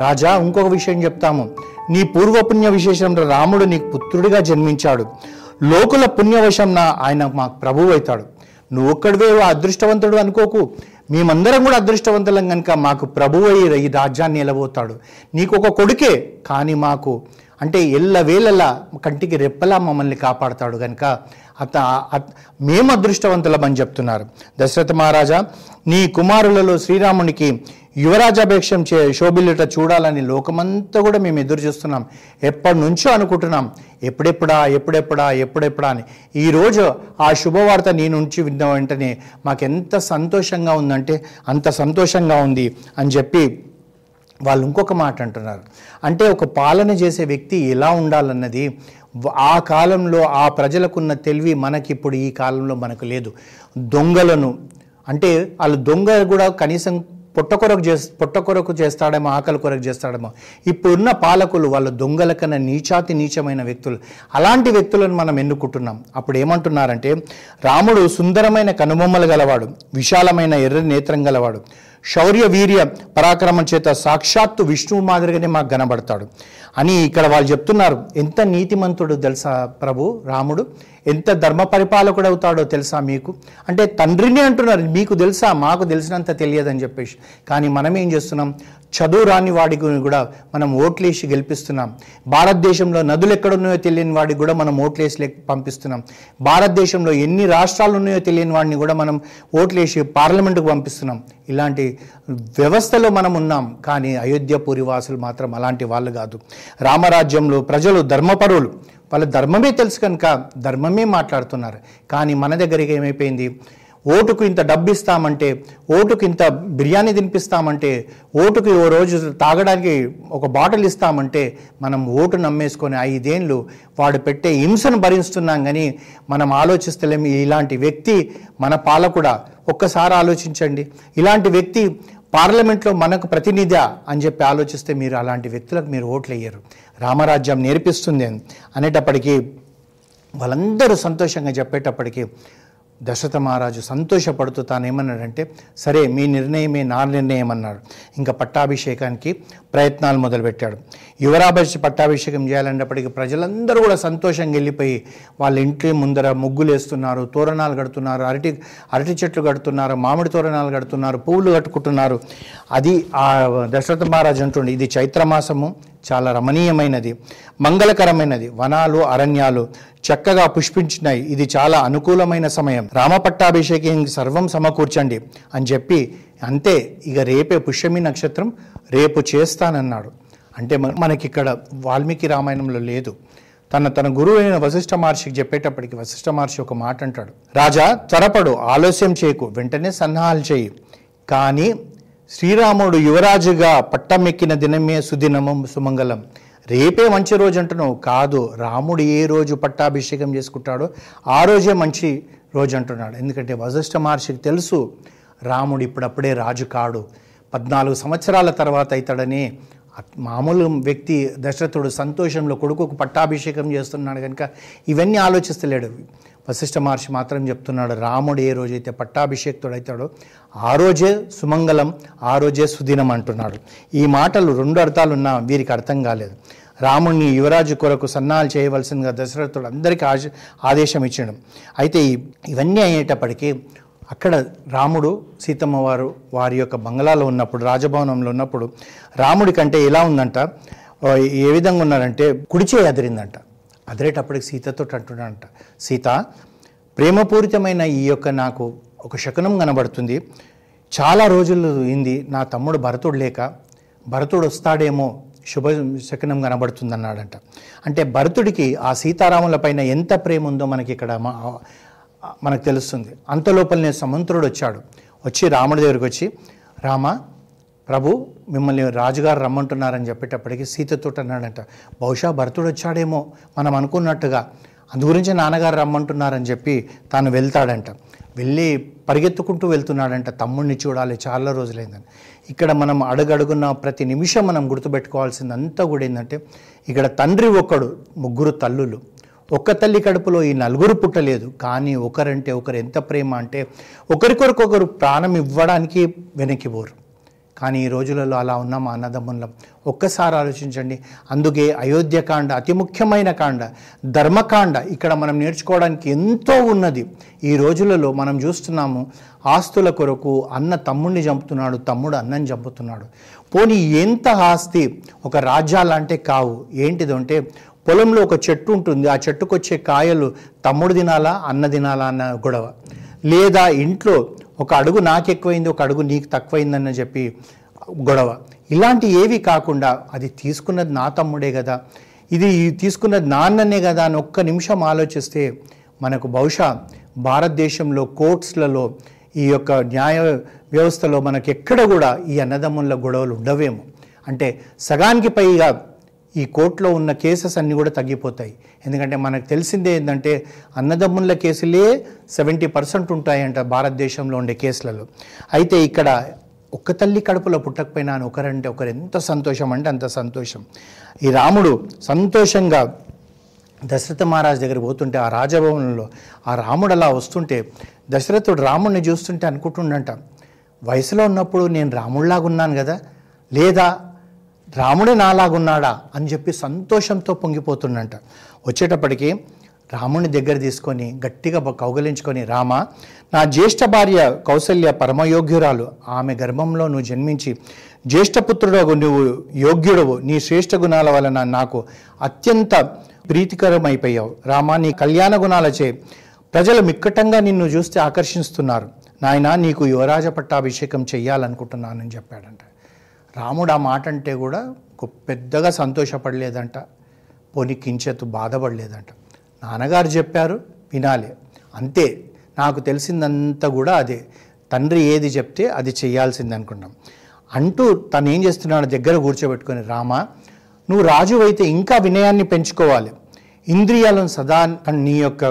రాజా ఇంకొక విషయం చెప్తాము. నీ పూర్వపుణ్య విశేషంలో రాముడు నీకు పుత్రుడిగా జన్మించాడు. లోకుల పుణ్యవశంన ఆయన మాకు ప్రభువు అవుతాడు. నువ్వు ఒక్కడివే అదృష్టవంతుడు అనుకోకు. మేమందరం కూడా అదృష్టవంతులం కనుక మాకు ప్రభువు అయ్యి ఈ రాజ్యాన్ని నిలబోతాడు. నీకు ఒక కొడుకే కానీ మాకు అంటే ఎల్లవేళలా కంటికి రెప్పలా మమ్మల్ని కాపాడతాడు కనుక అత మేము మేము అదృష్టవంతులమని చెప్తున్నారు. దశరథ మహారాజా నీ కుమారులలో శ్రీరామునికి యువరాజాపేక్షం చే శోభిల్లుట చూడాలని లోకమంతా కూడా మేము ఎదురు చూస్తున్నాం. ఎప్పటి నుంచో అనుకుంటున్నాం. ఎప్పుడెప్పుడా ఎప్పుడెప్పుడా ఎప్పుడెప్పుడా అని. ఈరోజు ఆ శుభవార్త నీ నుంచి విన్న వెంటనే మాకెంత సంతోషంగా ఉందంటే అంత సంతోషంగా ఉంది అని చెప్పి వాళ్ళు ఇంకొక మాట అంటున్నారు. అంటే ఒక పాలన చేసే వ్యక్తి ఎలా ఉండాలన్నది ఆ కాలంలో ఆ ప్రజలకున్న తెలివి మనకిప్పుడు ఈ కాలంలో మనకు లేదు. దొంగలను అంటే వాళ్ళు దొంగ కూడా కనీసం పొట్టకొరకు చే చేస్ పొట్ట కొరకు చేస్తాడేమో ఆకలి కొరకు చేస్తాడేమో. ఇప్పుడున్న పాలకులు వాళ్ళ దొంగల కన్నా నీచాతి నీచమైన వ్యక్తులు. అలాంటి వ్యక్తులను మనం ఎన్నుకుంటున్నాం. అప్పుడు ఏమంటున్నారంటే రాముడు సుందరమైన కనుబొమ్మలు గలవాడు విశాలమైన ఎర్ర నేత్రం గలవాడు శౌర్య వీర్య పరాక్రమం చేత సాక్షాత్తు విష్ణువు మాదిరిగానే మాకు కనబడతాడు. అని ఇక్కడ వాళ్ళు చెప్తున్నారు. ఎంత నీతిమంతుడు తెలుసా ప్రభు రాముడు? ఎంత ధర్మ పరిపాలకుడు అవుతాడో తెలుసా మీకు? అంటే తండ్రిని అంటున్నారు. మీకు తెలుసా? మాకు తెలిసినంత తెలియదని చెప్పేసి. కానీ మనం ఏం చేస్తున్నాం? చదువు రాని వాడికి కూడా మనం ఓట్లేసి గెలిపిస్తున్నాం. భారతదేశంలో నదులు ఎక్కడున్నాయో తెలియని వాడికి కూడా మనం ఓట్లేసి పంపిస్తున్నాం. భారతదేశంలో ఎన్ని రాష్ట్రాలు ఉన్నాయో తెలియని వాడిని కూడా మనం ఓట్లేసి పార్లమెంటుకు పంపిస్తున్నాం. ఇలాంటి వ్యవస్థలో మనం ఉన్నాం. కానీ అయోధ్యపురి వాసులు మాత్రం అలాంటి వాళ్ళు కాదు. రామరాజ్యంలో ప్రజలు ధర్మపరులు. వాళ్ళ ధర్మమే తెలుసు కనుక ధర్మమే మాట్లాడుతున్నారు. కానీ మన దగ్గరికి ఏమైపోయింది? ఓటుకు ఇంత డబ్బు ఇస్తామంటే ఓటుకు ఇంత బిర్యానీ తినిపిస్తామంటే ఓటుకు ఓ రోజు తాగడానికి ఒక బాటిల్ ఇస్తామంటే మనం ఓటు నమ్మేసుకొని ఐదేళ్ళు వాడు పెట్టే హింసను భరిస్తున్నాం కానీ మనం ఆలోచిస్తలేము ఇలాంటి వ్యక్తి మన పాలకుడా? ఒక్కసారి ఆలోచించండి. ఇలాంటి వ్యక్తి పార్లమెంట్లో మనకు ప్రతినిధి అని చెప్పి ఆలోచిస్తే మీరు అలాంటి వ్యక్తులకు మీరు ఓట్లు వేయరు రామరాజ్యం నేర్పిస్తుంది అనేటప్పటికీ వాళ్ళందరూ సంతోషంగా చెప్పేటప్పటికీ దశరథ మహారాజు సంతోషపడుతూ తాను ఏమన్నాడంటే సరే మీ నిర్ణయమే నా నిర్ణయం అన్నాడు ఇంకా పట్టాభిషేకానికి ప్రయత్నాలు మొదలుపెట్టాడు. యువరాభ పట్టాభిషేకం చేయాలన్నప్పటికీ ప్రజలందరూ కూడా సంతోషంగా వెళ్ళిపోయి వాళ్ళ ఇంటి ముందర ముగ్గులు వేస్తున్నారు తోరణాలు కడుతున్నారు అరటి అరటి చెట్లు కడుతున్నారు మామిడి తోరణాలు కడుతున్నారు పువ్వులు కట్టుకుంటున్నారు. అది ఆ దశరథ మహారాజు అంటుండే ఇది చైత్రమాసము చాలా రమణీయమైనది మంగళకరమైనది. వనాలు అరణ్యాలు చక్కగా పుష్పించినాయి. ఇది చాలా అనుకూలమైన సమయం. రామపట్టాభిషేకం సర్వం సమకూర్చండి అని చెప్పి అంతే ఇక రేపే పుష్యమి నక్షత్రం రేపు చేస్తానన్నాడు. అంటే మన- మనకి ఇక్కడ వాల్మీకి రామాయణంలో లేదు. తన తన గురువు అయిన వశిష్ఠ మహర్షికి చెప్పేటప్పటికి వశిష్ఠ మహర్షి ఒక మాట అంటాడు రాజా త్వరపడు ఆలస్యం చేయకు వెంటనే సన్నాహాలు చేయి. కానీ శ్రీరాముడు యువరాజుగా పట్టమెక్కిన దినమే సుదినము సుమంగళం. రేపే మంచి రోజు అంటున్నావు. కాదు రాముడు ఏ రోజు పట్టాభిషేకం చేసుకుంటాడో ఆ రోజే మంచి రోజు అంటున్నాడు. ఎందుకంటే వశిష్ఠ మహర్షికి తెలుసు రాముడు ఇప్పుడప్పుడే రాజు కాడు. పద్నాలుగు సంవత్సరాల తర్వాత అవుతాడని మామూలు వ్యక్తి దశరథుడు సంతోషంలో కొడుకుకు పట్టాభిషేకం చేస్తున్నాడు కనుక ఇవన్నీ ఆలోచిస్తలేడు. వశిష్ఠ మహర్షి మాత్రం చెప్తున్నాడు రాముడు ఏ రోజైతే పట్టాభిషేక్తుడైతాడో ఆ రోజే సుమంగళం ఆ రోజే సుదినం అంటున్నాడు. ఈ మాటలు రెండు అర్థాలున్నా వీరికి అర్థం కాలేదు. రాముడిని యువరాజు కొరకు సన్నాలు చేయవలసిందిగా దశరథుడు అందరికీ ఆశ ఆదేశం ఇచ్చాడు. అయితే ఇవన్నీ అయ్యేటప్పటికీ అక్కడ రాముడు సీతమ్మ వారు వారి యొక్క బంగ్లాలో ఉన్నప్పుడు రాజభవనంలో ఉన్నప్పుడు రాముడి కంటే ఎలా ఉందంట? ఏ విధంగా ఉన్నారంటే కుడిచే అదిరిందంట. అదరేటప్పటికి సీతతో అంటున్నాడంట. సీత ప్రేమపూరితమైన ఈ యొక్క నాకు ఒక శకునం కనబడుతుంది. చాలా రోజులు అయింది నా తమ్ముడు భరతుడు లేక భరతుడు వస్తాడేమో శుభ శకునం కనబడుతుంది అన్నాడంట అంటే భరతుడికి ఆ సీతారాముల పైన ఎంత ప్రేమ ఉందో మనకి ఇక్కడ మనకు తెలుస్తుంది. అంతలోపలనే సమంతుడు వచ్చాడు. వచ్చి రాముడి దగ్గరికి వచ్చి రామ ప్రభు మిమ్మల్ని రాజుగారు రమ్మంటున్నారని చెప్పేటప్పటికి సీతతో అన్నాడంట. బహుశా భరతుడు వచ్చాడేమో మనం అనుకున్నట్టుగా. అందు గురించి నాన్నగారు రమ్మంటున్నారని చెప్పి తాను వెళ్తాడంట. వెళ్ళి పరిగెత్తుకుంటూ వెళ్తున్నాడంట. తమ్ముడిని చూడాలి చాలా రోజులైందని. ఇక్కడ మనం అడుగడుగున్న ప్రతి నిమిషం మనం గుర్తుపెట్టుకోవాల్సిందంతా కూడా ఏంటంటే ఇక్కడ తండ్రి ఒక్కడు ముగ్గురు తల్లులు. ఒక్క తల్లి కడుపులో ఈ నలుగురు పుట్టలేదు. కానీ ఒకరంటే ఒకరు ఎంత ప్రేమ అంటే ఒకరికొరకొకరు ప్రాణం ఇవ్వడానికి వెనక్కి పోరు. కానీ ఈ రోజులలో అలా ఉన్న మా అన్నదమ్ములం ఒక్కసారి ఆలోచించండి. అందుకే అయోధ్యకాండ అతి ముఖ్యమైన కాండ ధర్మకాండ ఇక్కడ మనం నేర్చుకోవడానికి ఎంతో ఉన్నది. ఈ రోజులలో మనం చూస్తున్నాము ఆస్తుల కొరకు అన్న తమ్ముడిని చంపుతున్నాడు తమ్ముడు అన్నని చంపుతున్నాడు. పోనీ ఎంత ఆస్తి ఒక రాజ్యాలంటే కావు. ఏంటిదంటే పొలంలో ఒక చెట్టు ఉంటుంది ఆ చెట్టుకు వచ్చే కాయలు తమ్ముడు తినాలా అన్న తినాలా అన్న గొడవ. లేదా ఇంట్లో ఒక అడుగు నాకు ఎక్కువైంది ఒక అడుగు నీకు తక్కువైందని చెప్పి గొడవ. ఇలాంటి ఏవి కాకుండా అది తీసుకున్నది నా తమ్ముడే కదా ఇది తీసుకున్నది నాన్ననే కదా అని ఒక్క నిమిషం ఆలోచిస్తే మనకు బహుశా భారతదేశంలో కోర్ట్స్లలో ఈ యొక్క న్యాయ వ్యవస్థలో మనకు ఎక్కడ కూడా ఈ అన్నదమ్ముల గొడవలు ఉండవేమో. అంటే సగానికి పైగా ఈ కోర్టులో ఉన్న కేసెస్ అన్నీ కూడా తగ్గిపోతాయి. ఎందుకంటే మనకు తెలిసిందే ఏంటంటే అన్నదమ్ముల కేసులే సెవెంటీ పర్సెంట్ ఉంటాయంట భారతదేశంలో ఉండే కేసులలో. అయితే ఇక్కడ ఒక్క తల్లి కడుపులో పుట్టకపోయినా అని ఒకరంటే ఒకరు ఎంత సంతోషం అంటే అంత సంతోషం. ఈ రాముడు సంతోషంగా దశరథ మహారాజ్ దగ్గర పోతుంటే ఆ రాజభవనంలో ఆ రాముడు అలా వస్తుంటే దశరథుడు రాముడిని చూస్తుంటే అనుకుంటుండంట వయసులో ఉన్నప్పుడు నేను రాముడిలాగా ఉన్నాను కదా లేదా రాముడే నాలాగున్నాడా అని చెప్పి సంతోషంతో పొంగిపోతుండంట. వచ్చేటప్పటికి రాముని దగ్గర తీసుకొని గట్టిగా కౌగలించుకొని రామ నా జ్యేష్ఠ భార్య కౌసల్య పరమయోగ్యురాలు ఆమె గర్భంలో నువ్వు జన్మించి జ్యేష్ఠపుత్రుడవు నువ్వు యోగ్యుడవు. నీ శ్రేష్ఠ గుణాల వలన నాకు అత్యంత ప్రీతికరమైపోయావు. రామా నీ కళ్యాణ గుణాలచే ప్రజలు మిక్కటంగా నిన్ను చూస్తే ఆకర్షిస్తున్నారు. నాయనా నీకు యువరాజ పట్టాభిషేకం చెయ్యాలనుకుంటున్నానని చెప్పాడంట. రాముడు ఆ మాట అంటే కూడా ఒక పెద్దగా సంతోషపడలేదంట. పోనీ కించెత్తు బాధపడలేదంట. నాన్నగారు చెప్పారు వినాలి. అంతే నాకు తెలిసిందంతా కూడా అదే. తండ్రి ఏది చెప్తే అది చేయాల్సింది అనుకున్నాం. అంటూ తను ఏం చేస్తున్నాడు దగ్గర కూర్చోబెట్టుకొని రామ నువ్వు రాజు అయితే ఇంకా వినయాన్ని పెంచుకోవాలి. ఇంద్రియాలను సదా నీ యొక్క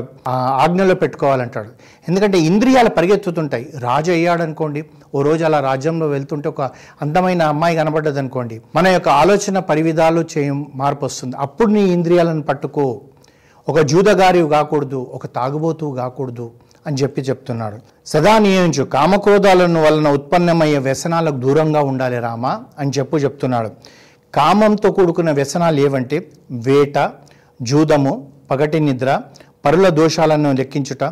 ఆజ్ఞలో పెట్టుకోవాలంటాడు. ఎందుకంటే ఇంద్రియాలు పరిగెత్తుతుంటాయి. రాజు అయ్యాడనుకోండి ఓ రోజు అలా రాజ్యంలో వెళ్తుంటే ఒక అందమైన అమ్మాయి కనబడ్డది అనుకోండి మన యొక్క ఆలోచన పరివిధాలు చేయ మార్పు వస్తుంది అప్పుడు నీ ఇంద్రియాలను పట్టుకో. ఒక జూదగారివి కాకూడదు ఒక తాగుబోతువు కాకూడదు అని చెప్పి చెప్తున్నాడు. సదా నియమించు కామక్రోధాలను వలన ఉత్పన్నమయ్యే వ్యసనాలకు దూరంగా ఉండాలి రామా అని చెప్పు చెప్తున్నాడు. కామంతో కూడుకున్న వ్యసనాలు ఏవంటే వేట జూదము పగటి నిద్ర పరుల దోషాలను లెక్కించుట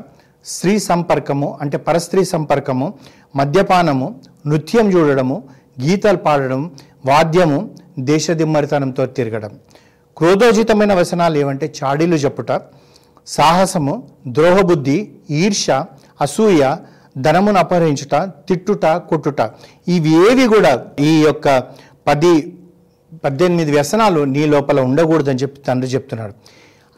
స్త్రీ సంపర్కము అంటే పరస్త్రీ సంపర్కము మద్యపానము నృత్యం చూడడము గీతలు పాడడం వాద్యము దేశదిమ్మరితనంతో తిరగడం. క్రోధోజితమైన వ్యసనాలు ఏవంటే చాడీలు చెప్పుట సాహసము ద్రోహబుద్ధి ఈర్ష అసూయ ధనమును అపహరించుట తిట్టుట కొట్టుట. ఇవి ఏవి కూడా ఈ యొక్క పది పద్దెనిమిది వ్యసనాలు నీ లోపల ఉండకూడదని చెప్పి తండ్రి చెప్తున్నాడు.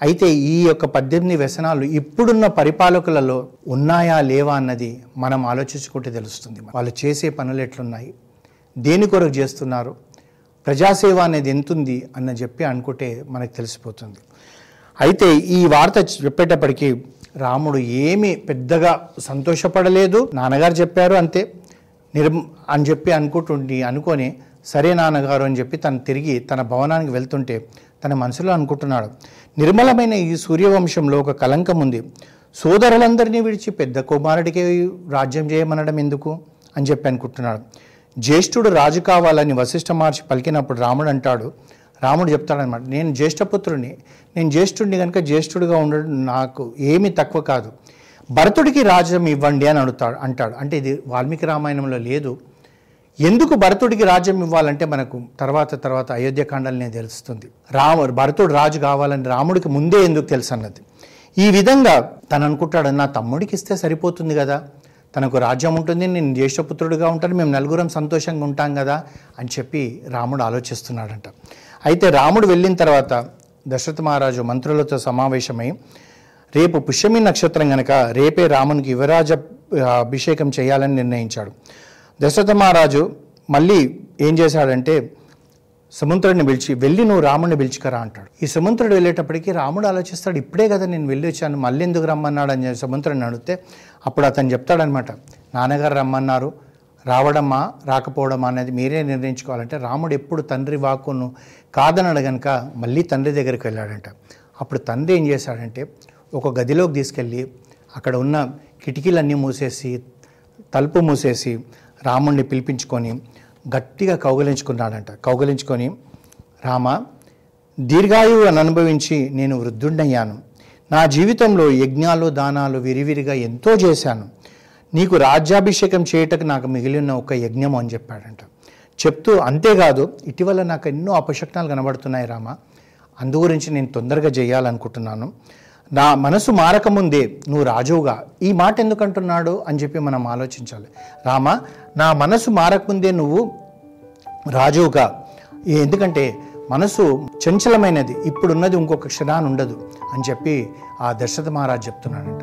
అయితే ఈ యొక్క పద్దెనిమిది వ్యసనాలు ఇప్పుడున్న పరిపాలకులలో ఉన్నాయా లేవా అన్నది మనం ఆలోచించుకుంటే తెలుస్తుంది. వాళ్ళు చేసే పనులు ఎట్లున్నాయి? దేని కొరకు చేస్తున్నారు? ప్రజాసేవ అనేది ఎంతుంది అన్న చెప్పి అనుకుంటే మనకు తెలిసిపోతుంది. అయితే ఈ వార్త చెప్పేటప్పటికీ రాముడు ఏమీ పెద్దగా సంతోషపడలేదు. నాన్నగారు చెప్పారు అంతే. నిర్ అని చెప్పి అనుకుంటుండి అనుకొని సరే నాన్నగారు అని చెప్పి తను తిరిగి తన భవనానికి వెళ్తుంటే తన మనసులో అనుకుంటున్నాడు. నిర్మలమైన ఈ సూర్యవంశంలో ఒక కలంకం ఉంది. సోదరులందరినీ విడిచి పెద్ద కుమారుడికి రాజ్యం చేయమనడం ఎందుకు? అని చెప్పి అనుకుంటున్నాడు. జ్యేష్ఠుడు రాజు కావాలని వశిష్ఠ మహర్షి పలికినప్పుడు రాముడు అంటాడు. రాముడు చెప్తాడనమాట నేను జ్యేష్ఠపుత్రుని నేను జ్యేష్ఠుడిని కనుక జ్యేష్ఠుడిగా ఉండడం నాకు ఏమీ తక్కువ కాదు. భరతుడికి రాజ్యం ఇవ్వండి అని అడుగుతాడు అంటాడు. అంటే ఇది వాల్మీకి రామాయణంలో లేదు. ఎందుకు భరతుడికి రాజ్యం ఇవ్వాలంటే మనకు తర్వాత తర్వాత అయోధ్యకాండలనే తెలుస్తుంది. రాము భరతుడు రాజు కావాలని రాముడికి ముందే ఎందుకు తెలుసు అన్నది. ఈ విధంగా తను అనుకుంటాడు నా తమ్ముడికి ఇస్తే సరిపోతుంది కదా. తనకు రాజ్యం ఉంటుంది నేను జ్యేష్ఠపుత్రుడిగా ఉంటాను మేము నలుగురం సంతోషంగా ఉంటాం కదా అని చెప్పి రాముడు ఆలోచిస్తున్నాడంట. అయితే రాముడు వెళ్ళిన తర్వాత దశరథ మహారాజు మంత్రులతో సమావేశమై రేపు పుష్యమి నక్షత్రం గనక రేపే రామునికి యువరాజ అభిషేకం చేయాలని నిర్ణయించాడు. దశరథ మహారాజు మళ్ళీ ఏం చేశాడంటే సముద్రుడిని పిలిచి వెళ్ళి నువ్వు రాముడిని పిలుచుకరా అంటాడు. ఈ సముద్రుడు వెళ్ళేటప్పటికి రాముడు ఆలోచిస్తాడు ఇప్పుడే కదా నేను వెళ్ళి వచ్చాను మళ్ళీ ఎందుకు రమ్మన్నాడు అని చెప్పి సముద్రుడిని అడిగితే అప్పుడు అతను చెప్తాడనమాట నాన్నగారు రమ్మన్నారు రావడమా రాకపోవడమా అనేది మీరే నిర్ణయించుకోవాలంటే రాముడు ఎప్పుడు తండ్రి వాక్కును కాదనడు గనుక మళ్ళీ తండ్రి దగ్గరికి వెళ్ళాడంట. అప్పుడు తండ్రి ఏం చేశాడంటే ఒక గదిలోకి తీసుకెళ్ళి అక్కడ ఉన్న కిటికీలన్నీ మూసేసి తలుపు మూసేసి రాముణ్ణి పిలిపించుకొని గట్టిగా కౌగలించుకున్నాడంట. కౌగలించుకొని రామ దీర్ఘాయువు అని అనుభవించి నేను వృద్ధుండయ్యాను నా జీవితంలో యజ్ఞాలు దానాలు విరివిరిగా ఎంతో చేశాను. నీకు రాజ్యాభిషేకం చేయటకు నాకు మిగిలిన ఒక యజ్ఞం అని చెప్పాడంట. చెప్తూ అంతేకాదు ఇటీవల నాకు ఎన్నో అపశక్నాలు కనబడుతున్నాయి రామ. అందు గురించి నేను తొందరగా చేయాలనుకుంటున్నాను నా మనసు మారకముందే నువ్వు రాజువుగా. ఈ మాట ఎందుకంటున్నాడు? అని చెప్పి మనం ఆలోచించాలి. రామ నా మనసు మారకముందే నువ్వు రాజువుగా. ఎందుకంటే మనసు చంచలమైనది. ఇప్పుడున్నది ఇంకొక క్షణాన్ని ఉండదు అని చెప్పి ఆ దశరథ మహారాజ్ చెప్తున్నాడంట.